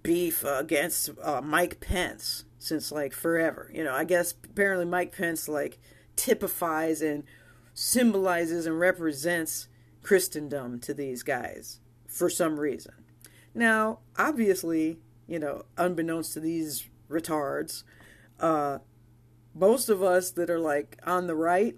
beef against uh, Mike Pence since like forever. You know, I guess apparently Mike Pence like typifies and symbolizes and represents Christendom to these guys for some reason. Now, obviously, you know, unbeknownst to these retards, uh, most of us that are like on the right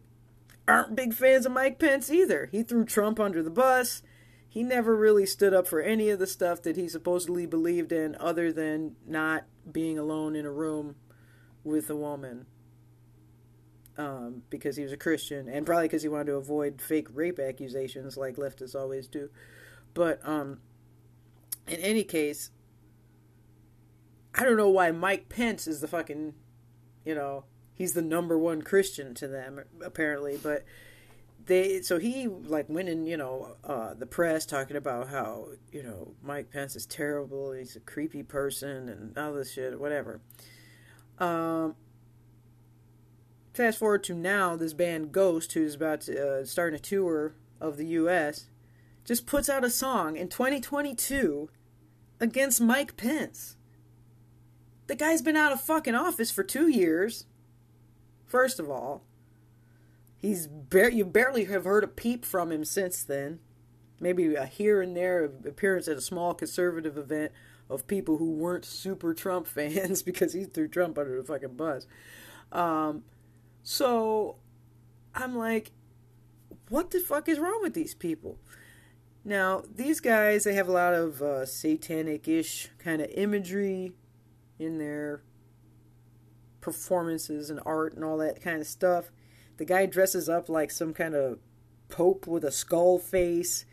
aren't big fans of Mike Pence either. He threw Trump under the bus. He never really stood up for any of the stuff that he supposedly believed in other than not being alone in a room with a woman. Um, because he was a Christian, and probably because he wanted to avoid fake rape accusations, like leftists always do. But um, in any case, I don't know why Mike Pence is the fucking, you know, he's the number one Christian to them apparently, but they so he like went in you know uh, the press talking about how you know Mike Pence is terrible, he's a creepy person and all this shit, whatever. Um, fast forward to now, this band Ghost, who's about to uh, start a tour of the U.S., just puts out a song in 2022 against Mike Pence. The guy's been out of fucking office for two years. First of all, he's bar- you barely have heard a peep from him since then. Maybe a here and there appearance at a small conservative event of people who weren't super Trump fans because he threw Trump under the fucking bus. Um, so I'm like, what the fuck is wrong with these people? Now, these guys, they have a lot of uh, satanic ish kind of imagery in their performances and art and all that kind of stuff. The guy dresses up like some kind of pope with a skull face,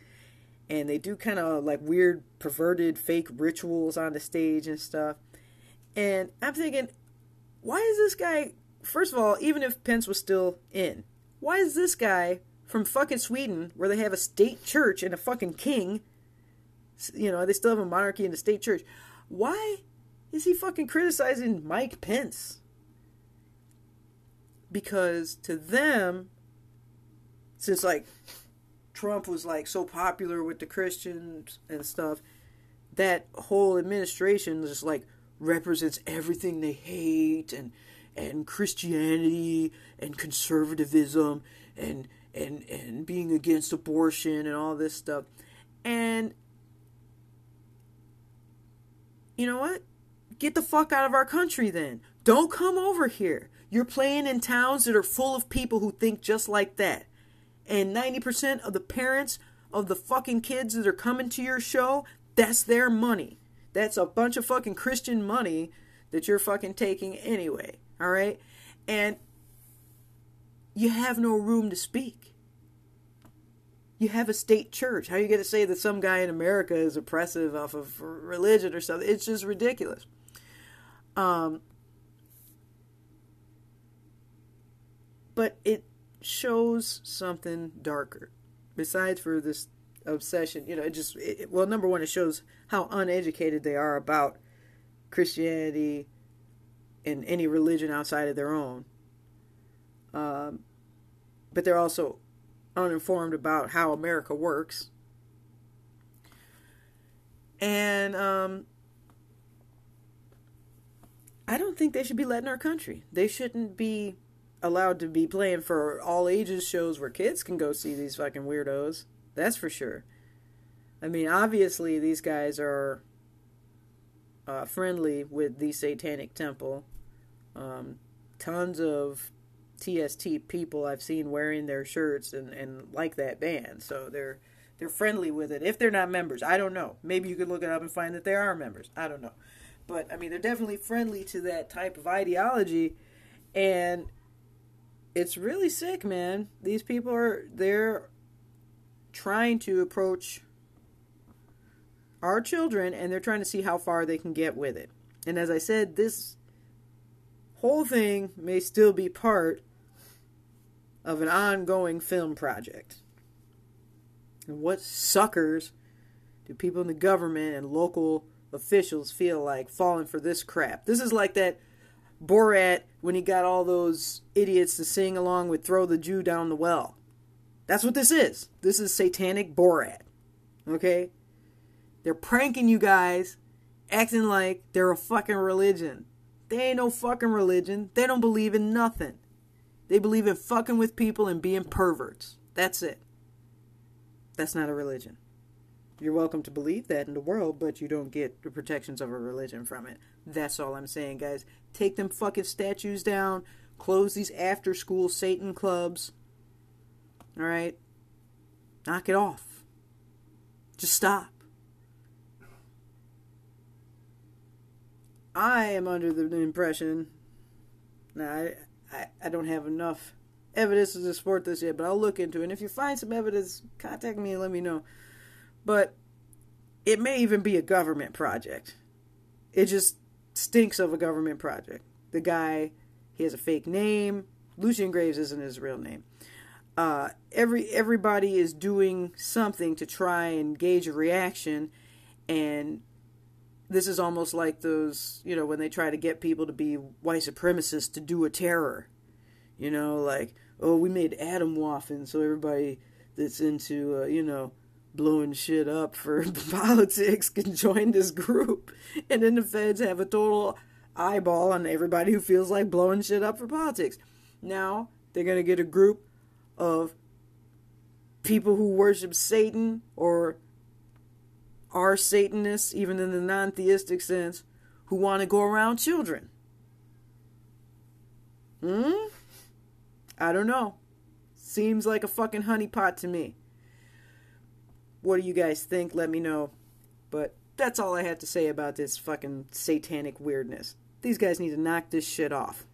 and they do kind of like weird, perverted, fake rituals on the stage and stuff. And I'm thinking, why is this guy, first of all, even if Pence was still in, why is this guy from fucking Sweden, where they have a state church and a fucking king, you know, they still have a monarchy and a state church, why is he fucking criticizing Mike Pence? Because to them, since like Trump was like so popular with the Christians and stuff, that whole administration just like represents everything they hate and and Christianity and conservatism and and and being against abortion and all this stuff. And you know what? Get the fuck out of our country then. Don't come over here. You're playing in towns that are full of people who think just like that. And 90% of the parents of the fucking kids that are coming to your show, that's their money. That's a bunch of fucking Christian money that you're fucking taking anyway. All right? And you have no room to speak. You have a state church. How are you going to say that some guy in America is oppressive off of religion or something? It's just ridiculous. Um, but it shows something darker. Besides for this obsession, you know, it just it, well, number one, it shows how uneducated they are about Christianity and any religion outside of their own. Um, but they're also uninformed about how America works. And um, I don't think they should be letting our country. They shouldn't be allowed to be playing for all ages shows where kids can go see these fucking weirdos. That's for sure. I mean, obviously, these guys are uh, friendly with the Satanic Temple. Um, tons of TST people I've seen wearing their shirts and, and like that band. So they're they're friendly with it. If they're not members, I don't know. Maybe you could look it up and find that they are members. I don't know. But I mean, they're definitely friendly to that type of ideology, and it's really sick, man. These people are they're trying to approach our children and they're trying to see how far they can get with it. And as I said, this whole thing may still be part of an ongoing film project. And what suckers do people in the government and local officials feel like falling for this crap? This is like that Borat when he got all those idiots to sing along with Throw the Jew Down the Well. That's what this is. This is satanic Borat. Okay? They're pranking you guys, acting like they're a fucking religion. They ain't no fucking religion. They don't believe in nothing. They believe in fucking with people and being perverts. That's it. That's not a religion. You're welcome to believe that in the world, but you don't get the protections of a religion from it. That's all I'm saying, guys. Take them fucking statues down. Close these after school Satan clubs. Alright? Knock it off. Just stop. I am under the impression. Now, I, I, I don't have enough evidence to support this yet, but I'll look into it. And if you find some evidence, contact me and let me know. But it may even be a government project. It just stinks of a government project. The guy, he has a fake name. Lucien Greaves isn't his real name. Uh, every everybody is doing something to try and gauge a reaction, and this is almost like those, you know, when they try to get people to be white supremacists to do a terror. You know, like, oh, we made Atomwaffen so everybody that's into, uh, you know, blowing shit up for politics can join this group. And then the feds have a total eyeball on everybody who feels like blowing shit up for politics. Now they're going to get a group of people who worship Satan or are Satanists, even in the non theistic sense, who want to go around children. Hmm? I don't know. Seems like a fucking honeypot to me. What do you guys think? Let me know. But that's all I have to say about this fucking satanic weirdness. These guys need to knock this shit off.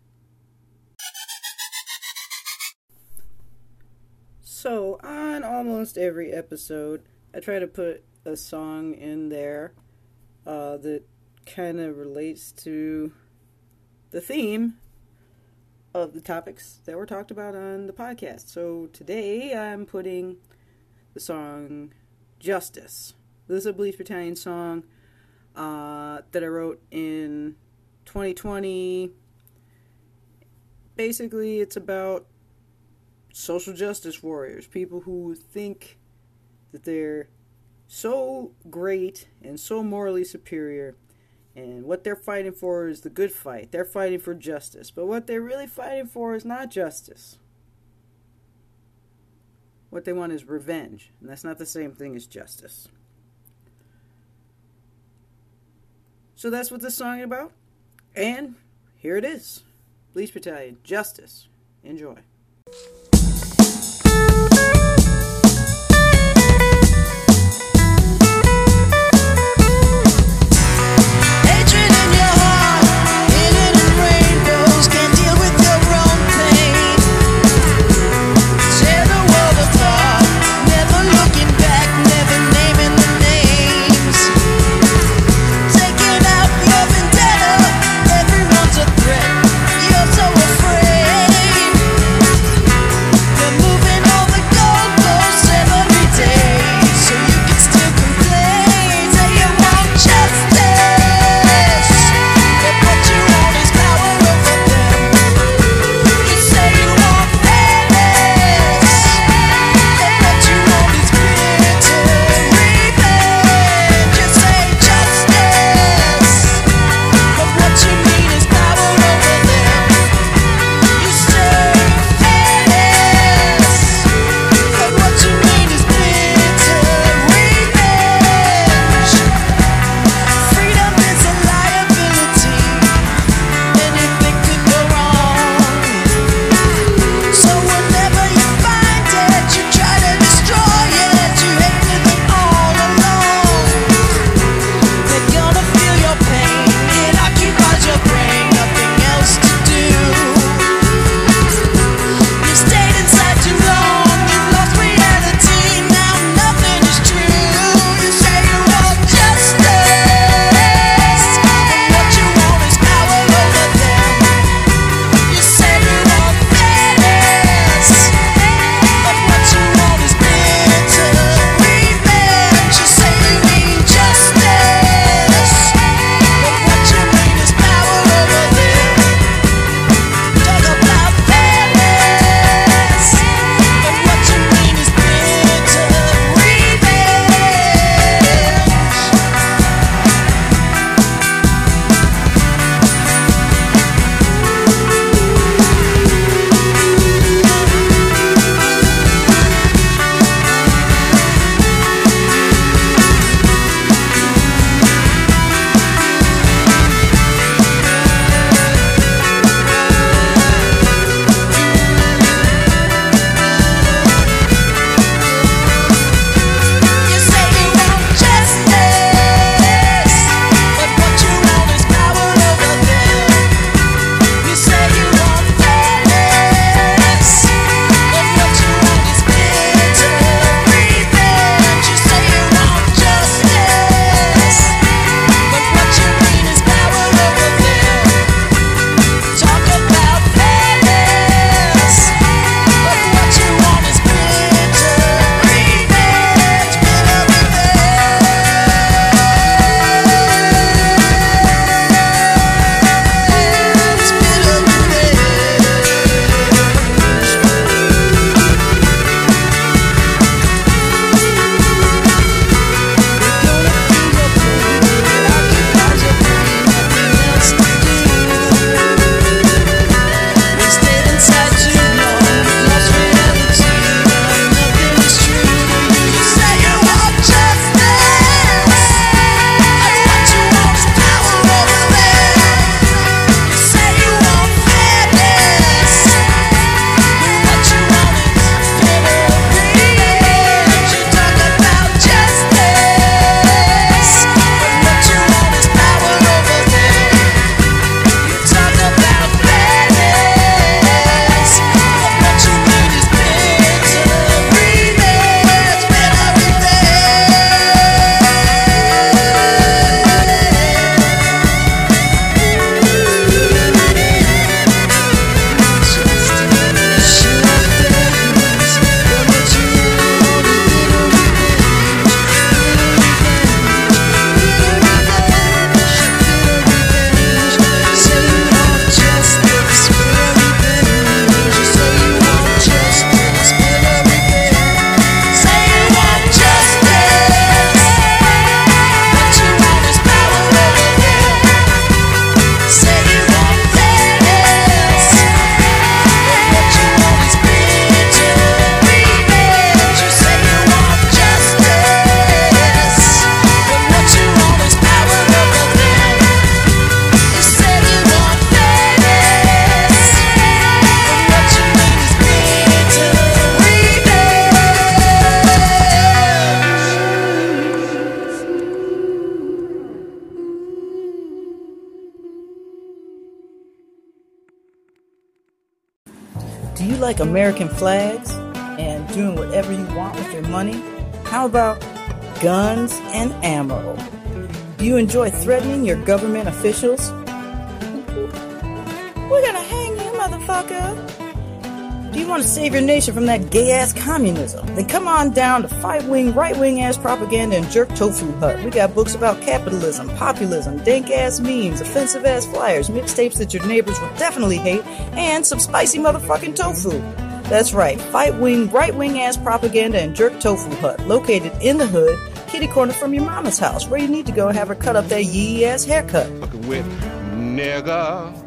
So, on almost every episode, I try to put a song in there uh, that kind of relates to the theme of the topics that were talked about on the podcast. So, today I'm putting the song Justice. This is a Bleach Battalion song uh, that I wrote in 2020. Basically, it's about social justice warriors, people who think that they're so great and so morally superior. And what they're fighting for is the good fight. They're fighting for justice. But what they're really fighting for is not justice. What they want is revenge. And that's not the same thing as justice. So that's what this song is about. And here it is Bleach Battalion, Justice. Enjoy. Like American flags and doing whatever you want with your money? How about guns and ammo? Do you enjoy threatening your government officials? You want to save your nation from that gay ass communism? Then come on down to Fightwing, right wing ass propaganda and jerk tofu hut. We got books about capitalism, populism, dank ass memes, offensive ass flyers, mixtapes that your neighbors will definitely hate, and some spicy motherfucking tofu. That's right, Fightwing, right wing ass propaganda and jerk tofu hut, located in the hood, kitty corner from your mama's house, where you need to go have her cut up that yee ass haircut. Fucking with nigga.